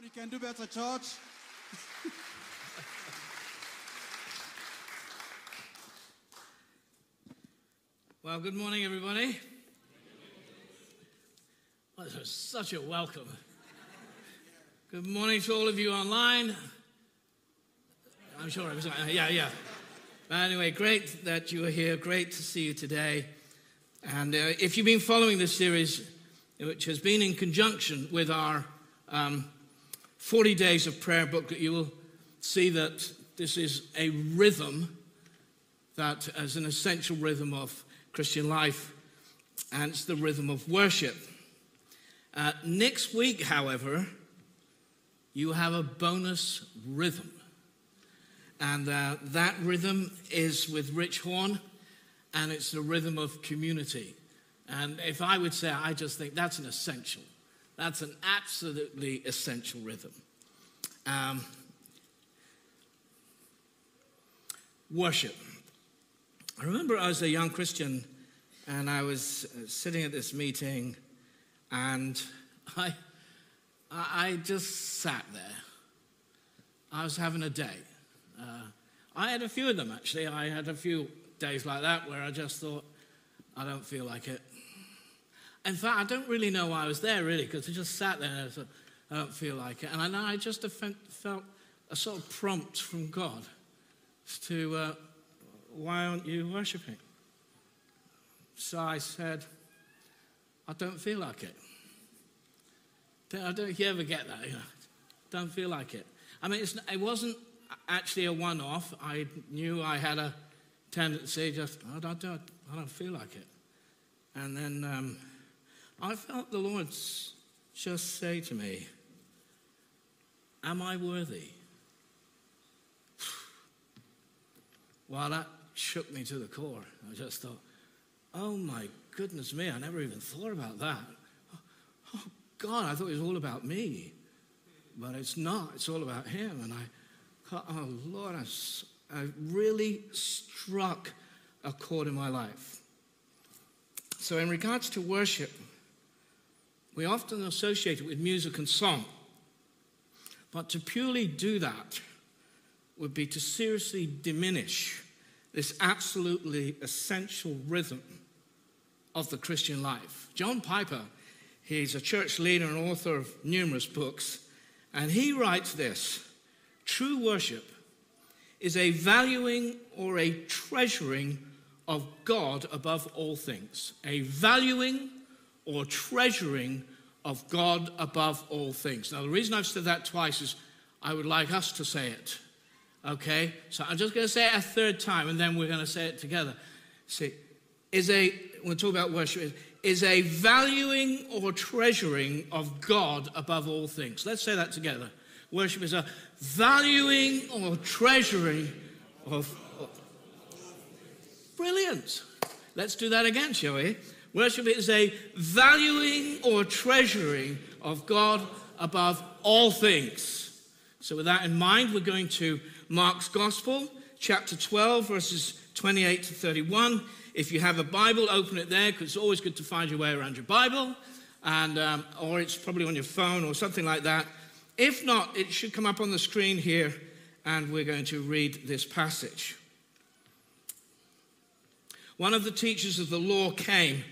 on, you can do better, church. Well, good morning, everybody. Well, this was such a welcome. Good morning to all of you online. I'm sure I was, yeah, yeah. But anyway, great that you are here. Great to see you today. And uh, if you've been following this series, which has been in conjunction with our um, 40 Days of Prayer book, that you will see that this is a rhythm that is an essential rhythm of Christian life, and it's the rhythm of worship. Uh, next week, however, you have a bonus rhythm. And uh, that rhythm is with Rich Horn, and it's the rhythm of community. And if I would say, I just think that's an essential. That's an absolutely essential rhythm. Um, worship. I remember I was a young Christian and I was uh, sitting at this meeting and I, I just sat there. I was having a day. Uh, I had a few of them actually. I had a few days like that where I just thought, I don't feel like it. In fact, I don't really know why I was there really because I just sat there and I thought, I don't feel like it. And I I just felt a sort of prompt from God as to uh, why aren't you worshiping? So I said, I don't feel like it. I don't you ever get that. You know, don't feel like it. I mean, it wasn't actually a one off. I knew I had a tendency just, I don't, I don't feel like it. And then um, I felt the Lord just say to me, Am I worthy? Well, that shook me to the core. I just thought, oh my goodness me, I never even thought about that. Oh God, I thought it was all about me. But it's not, it's all about Him. And I thought, oh Lord, I, I really struck a chord in my life. So, in regards to worship, we often associate it with music and song. But to purely do that would be to seriously diminish this absolutely essential rhythm of the Christian life. John Piper, he's a church leader and author of numerous books, and he writes this True worship is a valuing or a treasuring of God above all things. A valuing or treasuring of God above all things. Now, the reason I've said that twice is I would like us to say it. Okay? So I'm just going to say it a third time and then we're going to say it together. See, is a, we'll talk about worship, is a valuing or treasuring of God above all things. Let's say that together. Worship is a valuing or treasuring of. Brilliant. Let's do that again, shall we? Worship is a valuing or treasuring of God above all things. So, with that in mind, we're going to Mark's Gospel, chapter 12, verses 28 to 31. If you have a Bible, open it there because it's always good to find your way around your Bible, and, um, or it's probably on your phone or something like that. If not, it should come up on the screen here, and we're going to read this passage. One of the teachers of the law came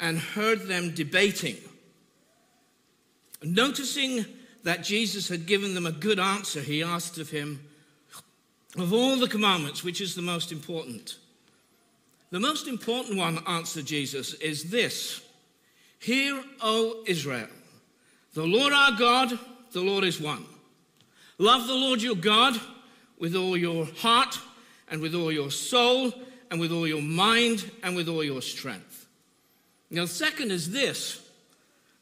and heard them debating. Noticing that Jesus had given them a good answer, he asked of him, of all the commandments, which is the most important? The most important one, answered Jesus, is this Hear, O Israel, the Lord our God, the Lord is one. Love the Lord your God with all your heart and with all your soul and with all your mind and with all your strength. Now, second is this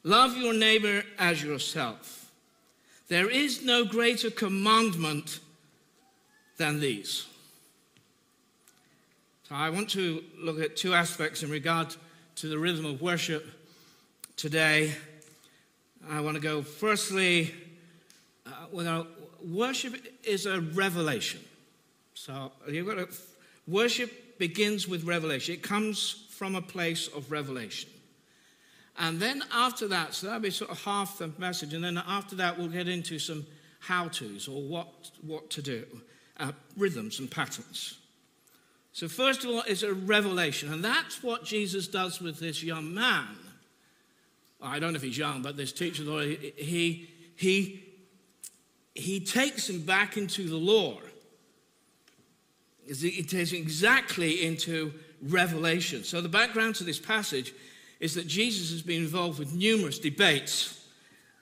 love your neighbor as yourself. There is no greater commandment than these. So I want to look at two aspects in regard to the rhythm of worship today. I want to go firstly, uh, worship is a revelation. So you've got to, worship begins with revelation. It comes from a place of revelation. And then after that, so that'll be sort of half the message. And then after that, we'll get into some how to's or what, what to do, uh, rhythms and patterns. So, first of all, it's a revelation. And that's what Jesus does with this young man. I don't know if he's young, but this teacher, he, he, he takes him back into the law. He takes him exactly into revelation. So, the background to this passage is that Jesus has been involved with numerous debates.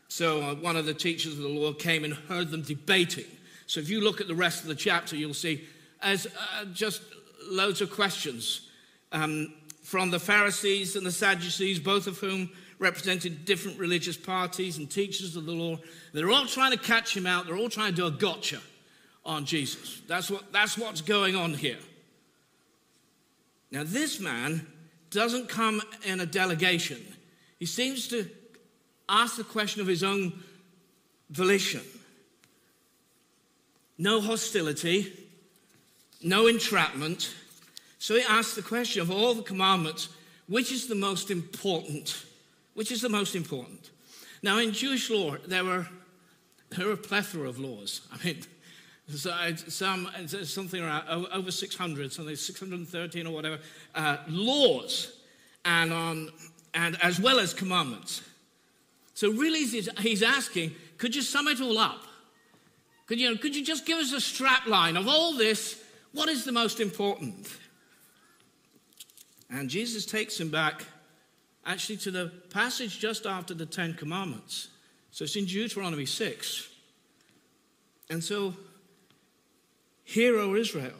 So, uh, one of the teachers of the law came and heard them debating. So, if you look at the rest of the chapter, you'll see as uh, just loads of questions um, from the Pharisees and the Sadducees, both of whom represented different religious parties and teachers of the law. They're all trying to catch him out. They're all trying to do a gotcha on Jesus. That's, what, that's what's going on here. Now, this man doesn't come in a delegation. He seems to ask the question of his own volition. No hostility, no entrapment. So he asks the question of all the commandments, which is the most important? Which is the most important? Now, in Jewish law, there were, there were a plethora of laws. I mean, some, something around over 600, something 613 or whatever, uh, laws, and, um, and as well as commandments. So really, he's asking, could you sum it all up? Could you, could you just give us a strap line of all this? What is the most important? And Jesus takes him back actually to the passage just after the Ten Commandments. So it's in Deuteronomy 6. And so, hear, O Israel,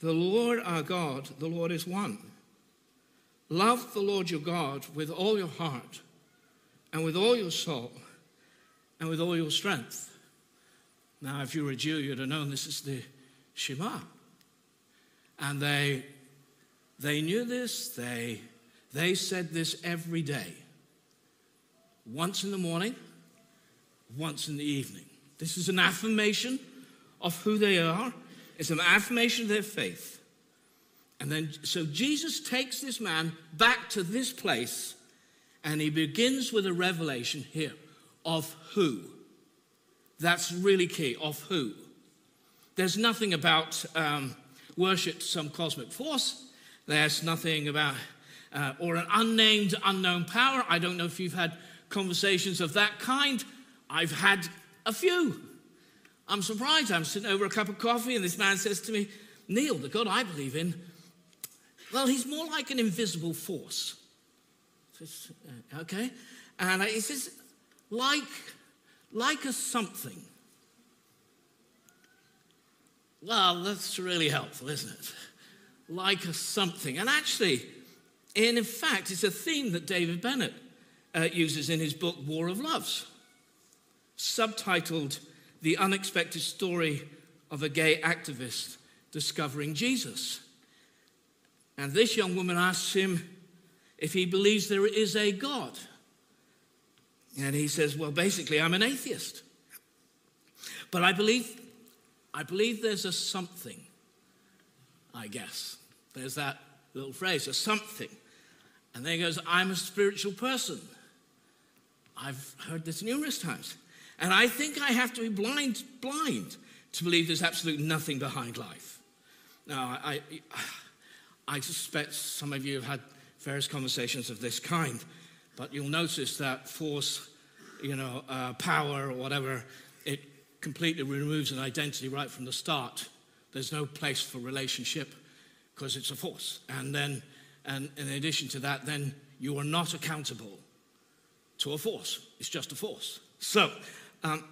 the Lord our God, the Lord is one. Love the Lord your God with all your heart, and with all your soul, and with all your strength. Now, if you were a Jew, you'd have known this is the Shema. And they, they knew this, they they said this every day once in the morning, once in the evening. This is an affirmation of who they are, it's an affirmation of their faith. And then, so Jesus takes this man back to this place and he begins with a revelation here of who. That's really key of who. There's nothing about um, worship to some cosmic force, there's nothing about uh, or an unnamed, unknown power. I don't know if you've had conversations of that kind. I've had a few. I'm surprised. I'm sitting over a cup of coffee, and this man says to me, Neil, the God I believe in, well, he's more like an invisible force. Uh, okay. And he says, like, like a something. Well, that's really helpful, isn't it? Like a something. And actually, in fact, it's a theme that David Bennett uh, uses in his book War of Loves, subtitled The Unexpected Story of a Gay Activist Discovering Jesus. And this young woman asks him if he believes there is a God. And he says, Well, basically, I'm an atheist. But I believe, I believe there's a something, I guess. There's that little phrase, a something. And then he goes, I'm a spiritual person. I've heard this numerous times. And I think I have to be blind, blind to believe there's absolutely nothing behind life. Now, I, I suspect some of you have had various conversations of this kind, but you'll notice that force, you know, uh, power or whatever, it completely removes an identity right from the start. There's no place for relationship because it's a force. And then and in addition to that, then you are not accountable to a force. It's just a force. So, um,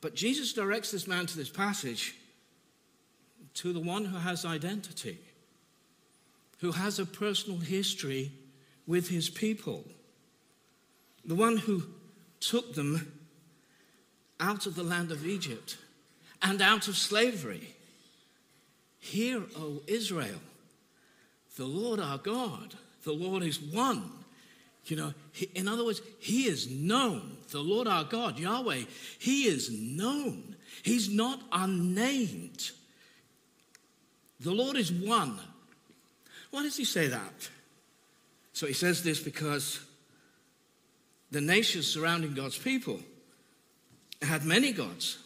but Jesus directs this man to this passage to the one who has identity, who has a personal history with his people, the one who took them out of the land of Egypt and out of slavery. Hear, O Israel, the Lord our God, the Lord is one. You know, he, in other words, He is known. The Lord our God, Yahweh, He is known. He's not unnamed. The Lord is one. Why does He say that? So he says this because the nations surrounding God's people had many gods.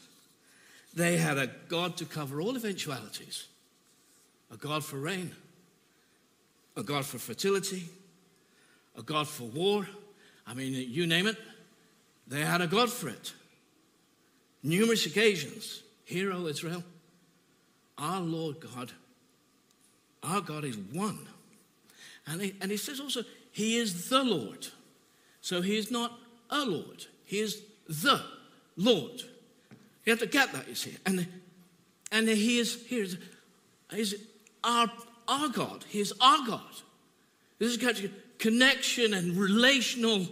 They had a God to cover all eventualities a God for rain, a God for fertility, a God for war. I mean, you name it, they had a God for it. Numerous occasions. Hear, O Israel, our Lord God, our God is one. And he, and he says also, He is the Lord. So He is not a Lord, He is the Lord. You have to get that, you see. And, and He is, he is, he is our, our God. He is our God. This is connection and relational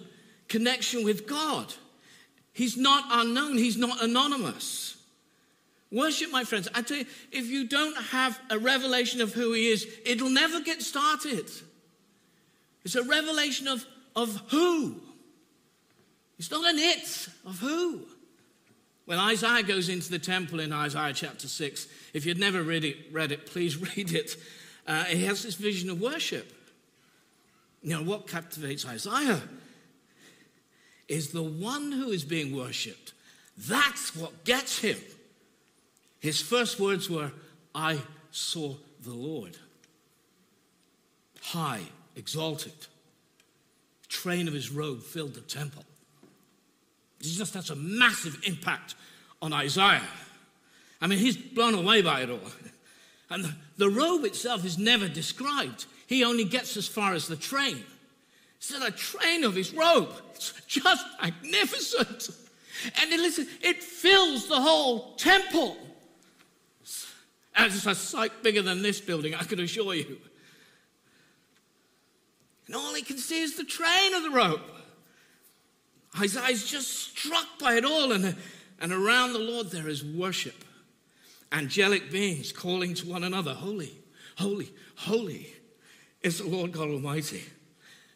connection with God. He's not unknown, He's not anonymous. Worship, my friends, I tell you, if you don't have a revelation of who He is, it'll never get started. It's a revelation of, of who. It's not an it, of who. When Isaiah goes into the temple in Isaiah chapter 6, if you'd never read it, read it please read it. Uh, he has this vision of worship. You know, what captivates Isaiah is the one who is being worshipped. That's what gets him. His first words were, I saw the Lord. High, exalted. Train of his robe filled the temple. This just has a massive impact on Isaiah. I mean, he's blown away by it all. And the, the robe itself is never described. He only gets as far as the train. It's a train of his robe. It's just magnificent. And listen, it fills the whole temple. It's a sight bigger than this building, I can assure you. And all he can see is the train of the rope. Isaiah's just struck by it all, and, and around the Lord there is worship. Angelic beings calling to one another, Holy, holy, holy is the Lord God Almighty.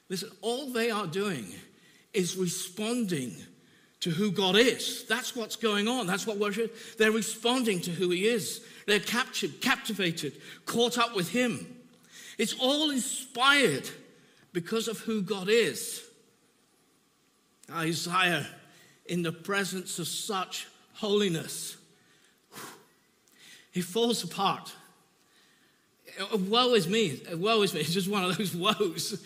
Listen, all they are doing is responding to who God is. That's what's going on. That's what worship. They're responding to who He is. They're captured, captivated, caught up with Him. It's all inspired because of who God is. Isaiah, in the presence of such holiness, he falls apart. Woe is me. Woe is me. It's just one of those woes.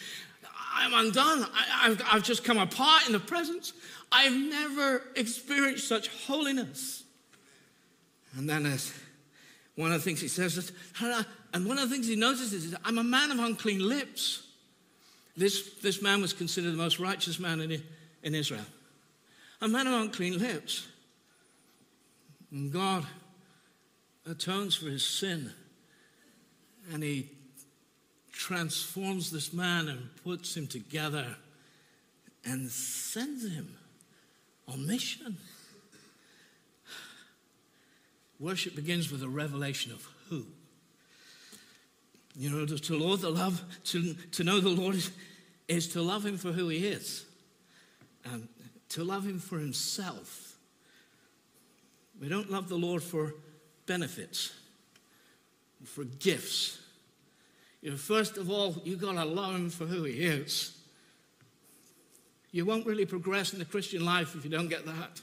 I'm undone. I, have I've just come apart in the presence. I've never experienced such holiness. And then, as one of the things he says, is, and one of the things he notices is, I'm a man of unclean lips. This, this man was considered the most righteous man in, in Israel. A man of unclean lips. And God atones for his sin. And he transforms this man and puts him together and sends him on mission. Worship begins with a revelation of who. You know, to, Lord the love, to, to know the Lord is, is to love him for who he is. And to love him for himself. We don't love the Lord for benefits, for gifts. You know, first of all, you've got to love him for who he is. You won't really progress in the Christian life if you don't get that.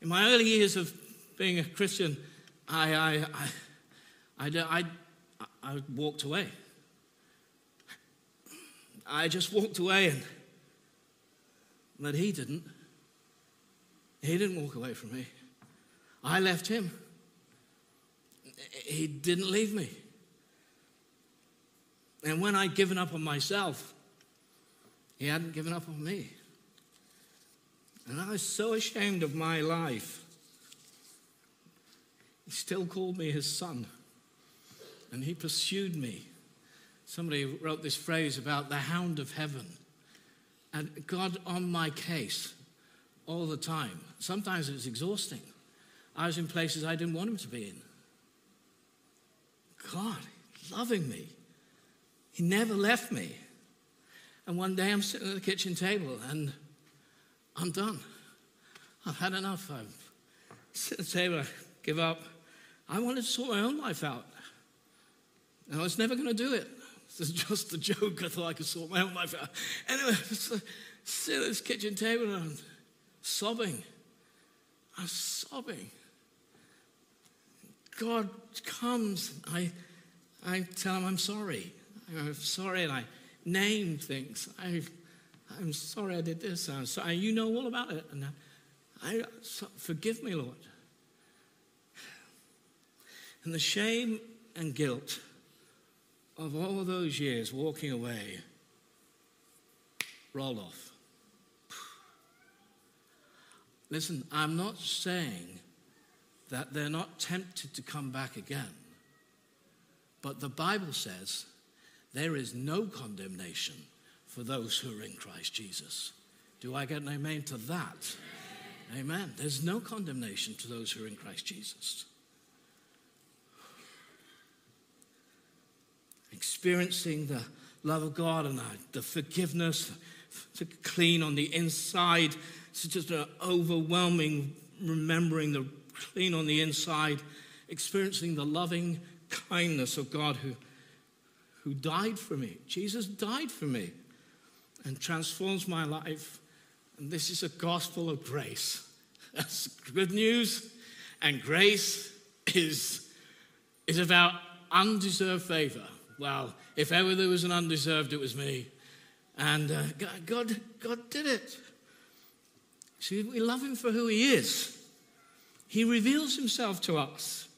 In my early years of being a Christian, I, I, I, I, I, I walked away. I just walked away, and but he didn't. He didn't walk away from me. I left him. He didn't leave me. And when I'd given up on myself, he hadn't given up on me. And I was so ashamed of my life. He still called me his son. And he pursued me. Somebody wrote this phrase about the hound of heaven. And God on my case all the time. Sometimes it was exhausting. I was in places I didn't want him to be in. God, loving me. He never left me. And one day I'm sitting at the kitchen table and I'm done. I've had enough. I'm sitting at the table, I give up. I wanted to sort my own life out. And I was never going to do it. This is just a joke. I thought I could sort my own life out. Anyway, I'm sitting at this kitchen table and I'm sobbing. I'm sobbing. God comes. I, I tell him I'm sorry. I'm sorry, and I name things. I, I'm sorry I did this. I'm sorry. You know all about it. And I, so, forgive me, Lord. And the shame and guilt of all those years walking away roll off. Listen, I'm not saying that they're not tempted to come back again. But the Bible says there is no condemnation for those who are in Christ Jesus. Do I get an amen to that? Amen. There's no condemnation to those who are in Christ Jesus. Experiencing the love of God and the forgiveness to clean on the inside. It's just an overwhelming remembering the clean on the inside, experiencing the loving kindness of God who, who died for me. Jesus died for me and transforms my life. And this is a gospel of grace. That's good news. And grace is, is about undeserved favor. Well, if ever there was an undeserved, it was me. And uh, God, God did it. See, we love him for who he is. He reveals himself to us.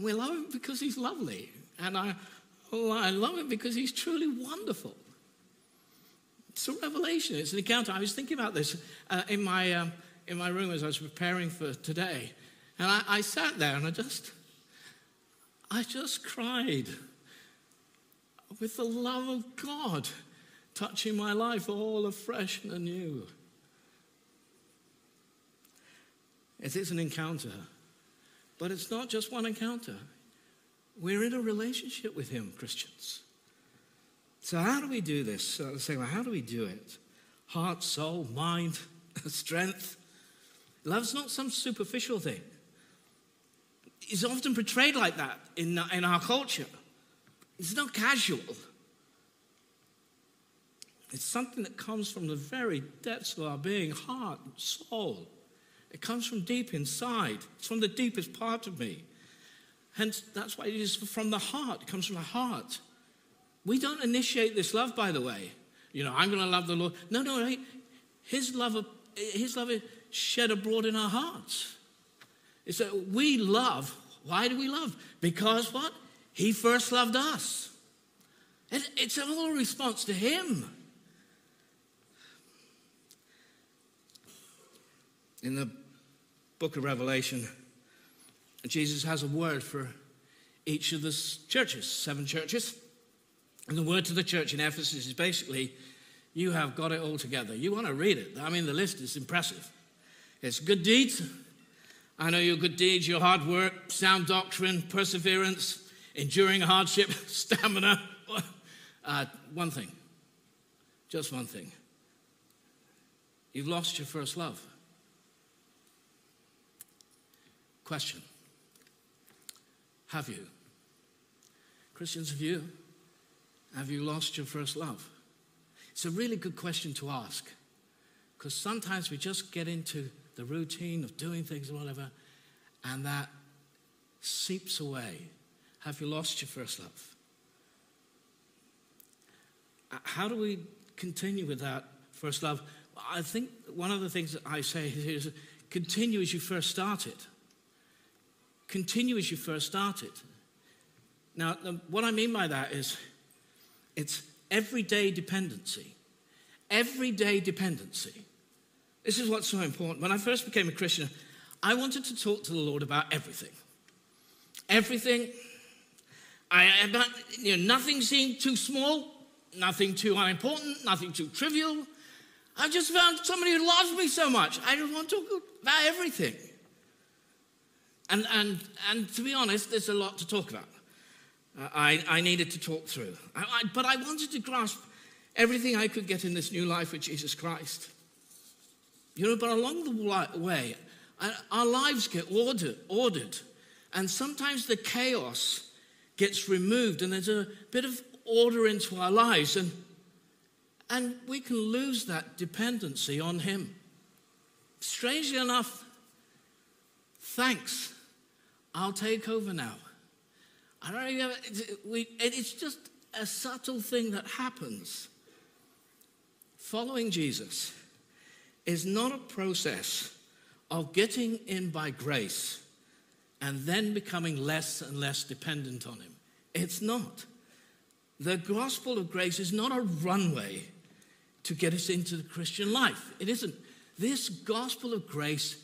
We love him because he's lovely. And I, oh, I love him because he's truly wonderful. It's a revelation, it's an encounter. I was thinking about this uh, in, my, um, in my room as I was preparing for today. And I, I sat there and I just, I just cried with the love of God touching my life all afresh and anew. It is an encounter. But it's not just one encounter. We're in a relationship with Him, Christians. So, how do we do this? So, say, well, how do we do it? Heart, soul, mind, strength. Love's not some superficial thing. It's often portrayed like that in, in our culture. It's not casual. It's something that comes from the very depths of our being, heart, soul. It comes from deep inside. It's from the deepest part of me. Hence, that's why it is from the heart. It comes from the heart. We don't initiate this love, by the way. You know, I'm going to love the Lord. No, no, His love, His love is shed abroad in our hearts. It's that we love. Why do we love? Because what? He first loved us. It's all a response to Him. In the book of Revelation, And Jesus has a word for each of the churches, seven churches. And the word to the church in Ephesus is basically, you have got it all together. You want to read it. I mean, the list is impressive. It's good deeds. I know your good deeds, your hard work, sound doctrine, perseverance, enduring hardship, stamina. Uh, one thing, just one thing. You've lost your first love. Question Have you? Christians, have you? Have you lost your first love? It's a really good question to ask because sometimes we just get into the routine of doing things or whatever, and that seeps away. Have you lost your first love? How do we continue with that first love? I think one of the things that I say is continue as you first started continue as you first started. Now, what I mean by that is it's everyday dependency. Everyday dependency. This is what's so important. When I first became a Christian, I wanted to talk to the Lord about everything. Everything. I, about, you know, nothing seemed too small, nothing too unimportant, nothing too trivial. I just found somebody who loves me so much. I just want to talk about everything. And, and, and to be honest, there's a lot to talk about. Uh, I, I needed to talk through. I, I, but I wanted to grasp everything I could get in this new life with Jesus Christ. You know, but along the way, our lives get ordered, ordered, and sometimes the chaos gets removed, and there's a bit of order into our lives. And, and we can lose that dependency on Him. Strangely enough, thanks, I'll take over now. I don't know, we, it's just a subtle thing that happens. Following Jesus is not a process of getting in by grace and then becoming less and less dependent on Him. It's not. The gospel of grace is not a runway to get us into the Christian life. It isn't. This gospel of grace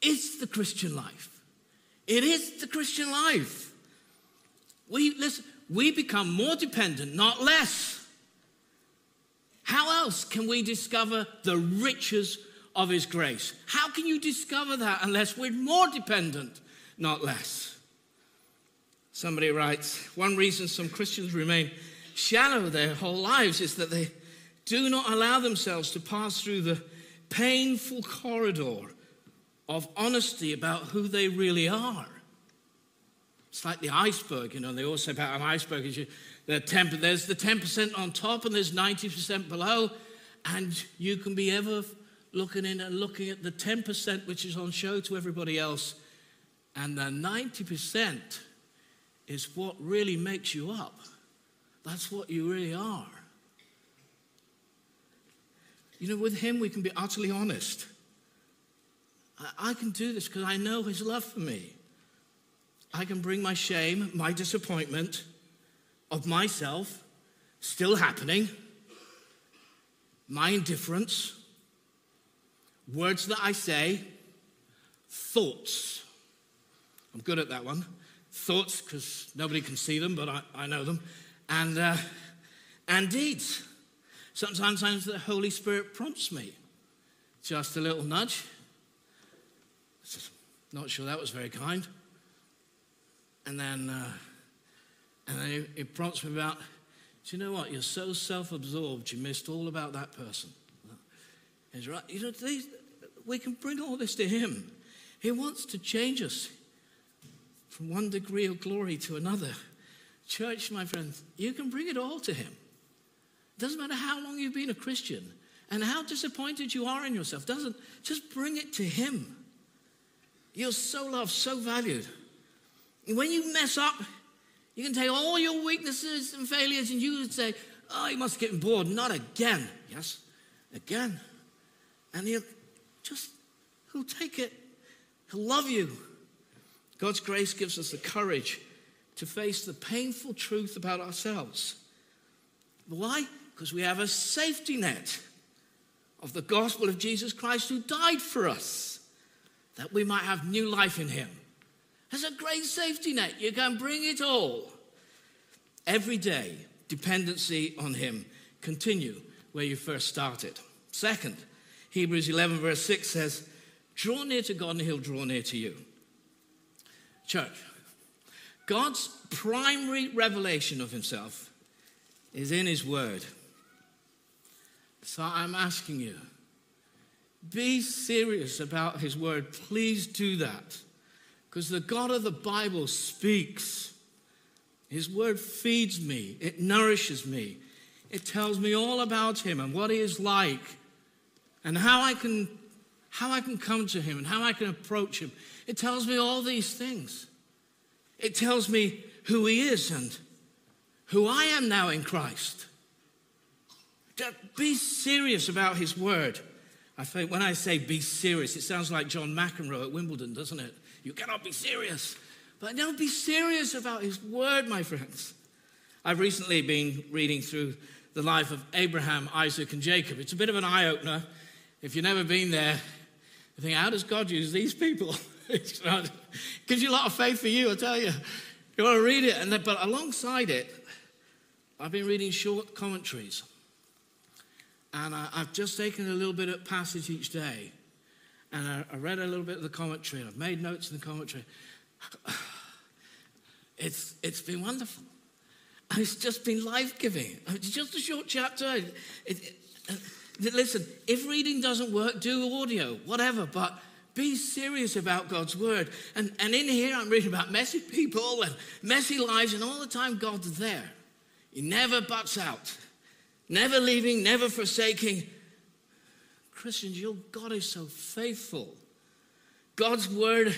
is the Christian life. It is the Christian life. We listen, we become more dependent, not less. How else can we discover the riches of His grace? How can you discover that unless we're more dependent, not less? Somebody writes One reason some Christians remain shallow their whole lives is that they do not allow themselves to pass through the painful corridor of honesty about who they really are. It's like the iceberg, you know, they always say about an iceberg is you, there's the 10% on top and there's 90% below, and you can be ever looking in and looking at the 10% which is on show to everybody else, and the 90% is what really makes you up. That's what you really are. You know, with Him, we can be utterly honest. I, can do this because I know His love for me. I can bring my shame, my disappointment of myself still happening, my indifference, words that I say, thoughts. I'm good at that one. Thoughts, because nobody can see them, but I, I know them. And, uh, and deeds. Sometimes the Holy Spirit prompts me. Just a little nudge. Not sure that was very kind. And then, uh, and then it, prompts me about, do you know what? You're so self absorbed, you missed all about that person. He's right. You know, these, we can bring all this to Him. He wants to change us from one degree of glory to another. Church, my friends, you can bring it all to Him. It doesn't matter how long you've been a Christian and how disappointed you are in yourself. Doesn't just bring it to Him. You're so loved, so valued. And when you mess up, you can take all your weaknesses and failures and you would say, Oh, you must get bored. Not again. Yes, again. And he'll just, he'll take it. He'll love you. God's grace gives us the courage to face the painful truth about ourselves. Why? Because we have a safety net of the gospel of Jesus Christ who died for us that we might have new life in him. Has a great safety net. You can bring it all. Every day, dependency on Him. Continue where you first started. Second, Hebrews 11, verse 6 says, Draw near to God and He'll draw near to you. Church, God's primary revelation of Himself is in His Word. So I'm asking you, be serious about His Word. Please do that. Because the God of the Bible speaks. His word feeds me, it nourishes me, it tells me all about him and what he is like and how I can how I can come to him and how I can approach him. It tells me all these things. It tells me who he is and who I am now in Christ. Be serious about his word. I think when I say be serious, it sounds like John McEnroe at Wimbledon, doesn't it? You cannot be serious. But don't be serious about his word, my friends. I've recently been reading through the life of Abraham, Isaac, and Jacob. It's a bit of an eye opener. If you've never been there, you think, how does God use these people? it gives you a lot of faith for you, I tell you. You want to read it, and then, but alongside it, I've been reading short commentaries. And I, have just taken a little bit of passage each day and I, I read a little bit of the commentary, and I've made notes in the commentary. It's, it's been wonderful. It's just been life giving. It's just a short chapter. It, it, uh, listen, if reading doesn't work, do audio, whatever, but be serious about God's word. And, and in here, I'm reading about messy people and messy lives, and all the time, God's there. He never butts out, never leaving, never forsaking. Christians, your God is so faithful. God's word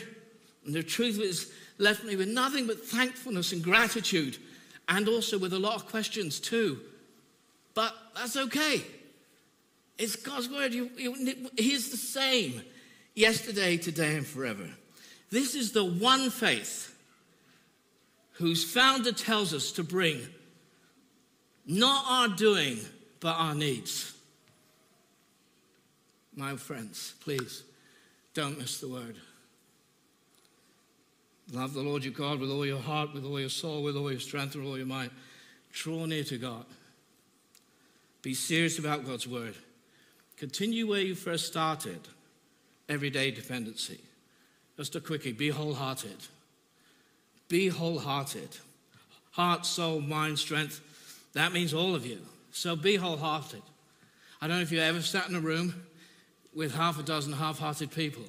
and the truth has left me with nothing but thankfulness and gratitude, and also with a lot of questions too. But that's okay. It's God's word. You, you, he's the same yesterday, today, and forever. This is the one faith whose founder tells us to bring not our doing, but our needs. My friends, please don't miss the word. Love the Lord your God with all your heart, with all your soul, with all your strength, with all your might. Draw near to God. Be serious about God's word. Continue where you first started everyday dependency. Just a quickie be wholehearted. Be wholehearted. Heart, soul, mind, strength. That means all of you. So be wholehearted. I don't know if you ever sat in a room with half a dozen half hearted people.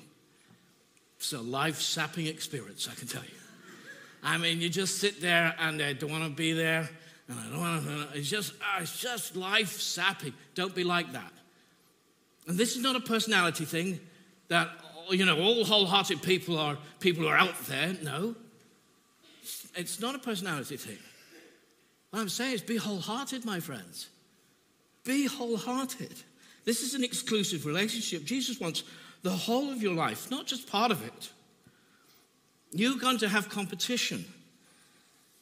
It's a life sapping experience, I can tell you. I mean, you just sit there and I don't want to be there, and I don't want to. It's just, ah, it's just life sapping. Don't be like that. And this is not a personality thing that, you know, all wholehearted people are people who are out there. No. It's not a personality thing. What I'm saying is be wholehearted, my friends. Be wholehearted. This is an exclusive relationship. Jesus wants the whole of your life, not just part of it. You're going to have competition.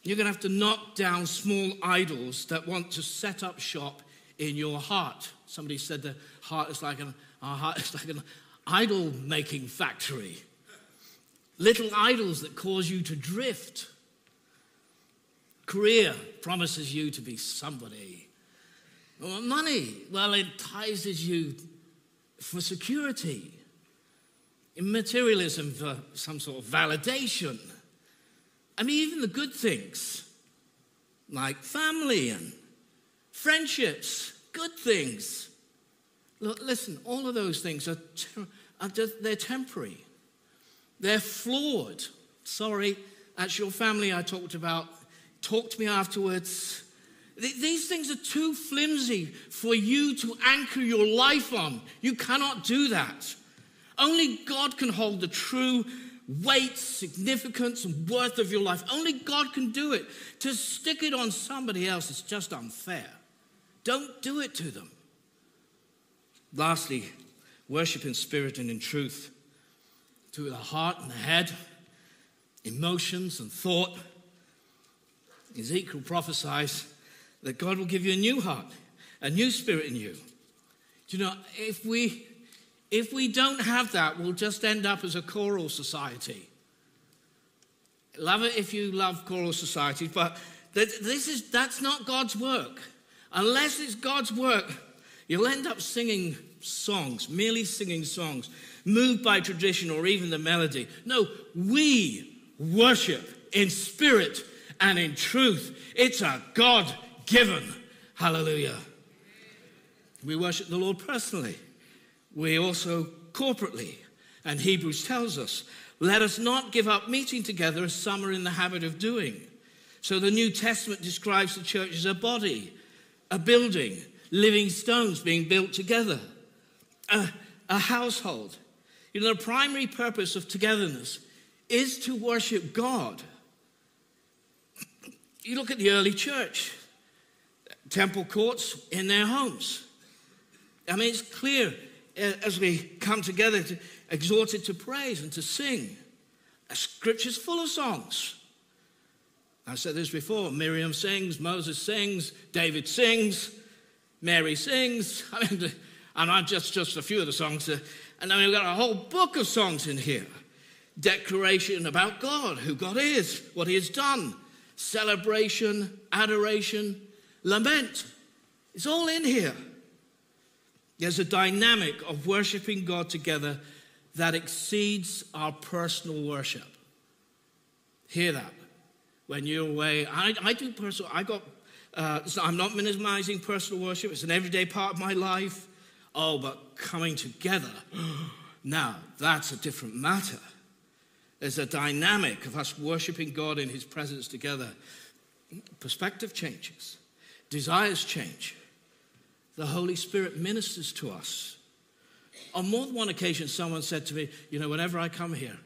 You're going to have to knock down small idols that want to set up shop in your heart. Somebody said the heart is like an, our heart is like an idol making factory. Little idols that cause you to drift. Career promises you to be somebody. money, well, it entices you for security. In materialism, for some sort of validation. I mean, even the good things, like family and friendships, good things. Look, listen, all of those things are, are just, they're temporary. They're flawed. Sorry, that's your family I talked about. Talk to me afterwards. These things are too flimsy for you to anchor your life on. You cannot do that. Only God can hold the true weight, significance, and worth of your life. Only God can do it. To stick it on somebody else is just unfair. Don't do it to them. Lastly, worship in spirit and in truth. To the heart and the head, emotions and thought. Ezekiel prophesies that God will give you a new heart, a new spirit in you. Do you know, if we if we don't have that, we'll just end up as a choral society. Love it if you love choral societies, but this is that's not God's work. Unless it's God's work, you'll end up singing songs, merely singing songs, moved by tradition or even the melody. No, we worship in spirit and in truth. It's a God given. Hallelujah. We worship the Lord personally. We also corporately. And Hebrews tells us, let us not give up meeting together as some are in the habit of doing. So the New Testament describes the church as a body, a building, living stones being built together, a, a household. You know, the primary purpose of togetherness is to worship God. You look at the early church, temple courts in their homes. I mean, it's clear uh, as we come together to exhorted to praise and to sing. The scripture's full of songs. I said this before Miriam sings, Moses sings, David sings, Mary sings. I mean, and I'm just, just a few of the songs. Uh, and then we've got a whole book of songs in here. Declaration about God, who God is, what He has done, celebration, adoration, lament. It's all in here. There's a dynamic of worshiping God together that exceeds our personal worship. Hear that. When you're away, I, I do personal, I got, uh, so I'm not minimizing personal worship, it's an everyday part of my life. Oh, but coming together, now that's a different matter. There's a dynamic of us worshiping God in His presence together. Perspective changes. Desires change. The Holy Spirit ministers to us. On more than one occasion, someone said to me, You know, whenever I come here,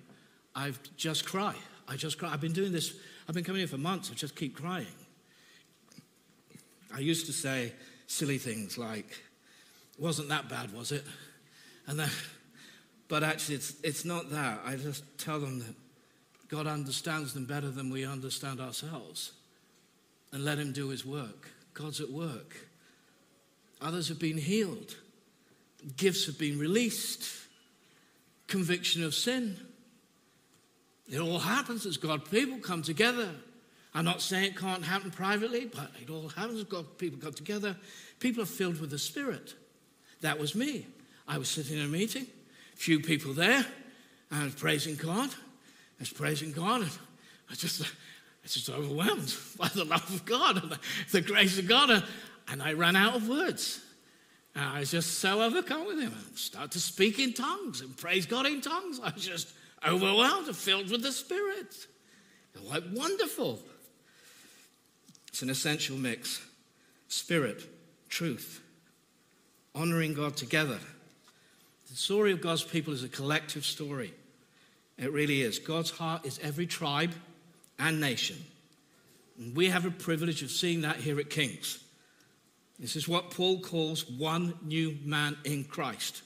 I just cry. I just cry. I've been doing this, I've been coming here for months, I just keep crying. I used to say silly things like, Wasn't that bad, was it? And then, but actually, it's, it's not that. I just tell them that God understands them better than we understand ourselves. And let Him do His work. God's at work. Others have been healed, gifts have been released, conviction of sin. It all happens as God people come together. I'm not saying it can't happen privately, but it all happens as God people come together. People are filled with the Spirit. That was me. I was sitting in a meeting, few people there, I was praising God. I was praising God, and I just, I was just overwhelmed by the love of God and the, the grace of God, and, and I ran out of words. And I was just so overcome with Him. I started to speak in tongues and praise God in tongues. I was just overwhelmed and filled with the Spirit. Like wonderful. It's an essential mix spirit, truth, honoring God together. The story of God's people is a collective story. It really is. God's heart is every tribe and nation. And we have a privilege of seeing that here at King's. This is what Paul calls one new man in Christ.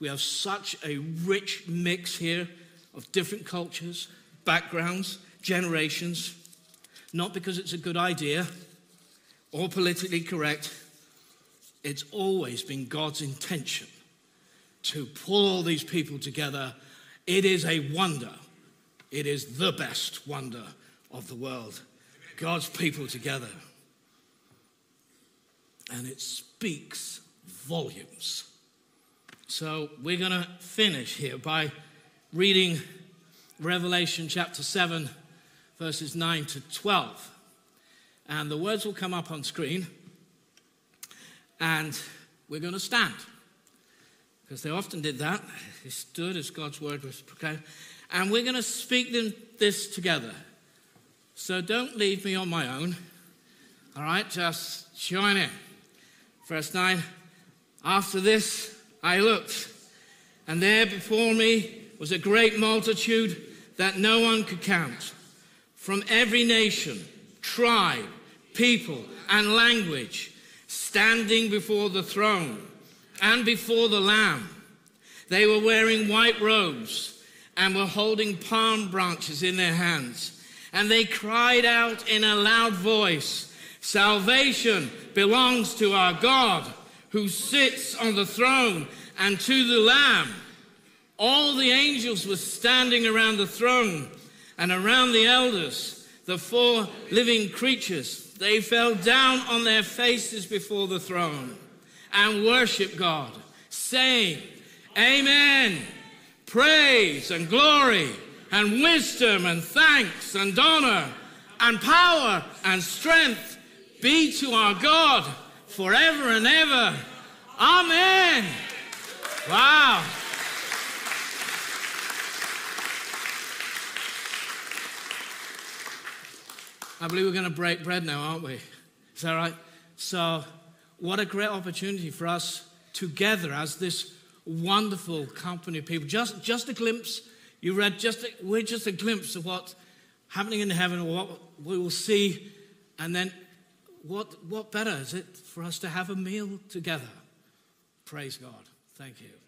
We have such a rich mix here of different cultures, backgrounds, generations, not because it's a good idea or politically correct. It's always been God's intention to pull all these people together. It is a wonder. It is the best wonder of the world. God's people together. And it speaks volumes. So we're going to finish here by reading Revelation chapter 7, verses 9 to 12. And the words will come up on screen. And we're going to stand because they often did that. They stood as God's word was proclaimed. And we're going to speak this together. So don't leave me on my own. All right, just join in. Verse 9 After this I looked, and there before me was a great multitude that no one could count, from every nation, tribe, people, and language, standing before the throne and before the Lamb. They were wearing white robes and were holding palm branches in their hands. And they cried out in a loud voice Salvation belongs to our God who sits on the throne and to the Lamb. All the angels were standing around the throne and around the elders, the four living creatures. They fell down on their faces before the throne and worship God, saying, Amen. Praise and glory and wisdom and thanks and honor and power and strength be to our God forever and ever. Amen. Wow. I believe we're going to break bread now, aren't we? Is that right? So, what a great opportunity for us together as this wonderful company of people. Just, just a glimpse. You read just a, we're just a glimpse of what's happening in heaven, what we will see, and then what, what better is it for us to have a meal together? Praise God. Thank you.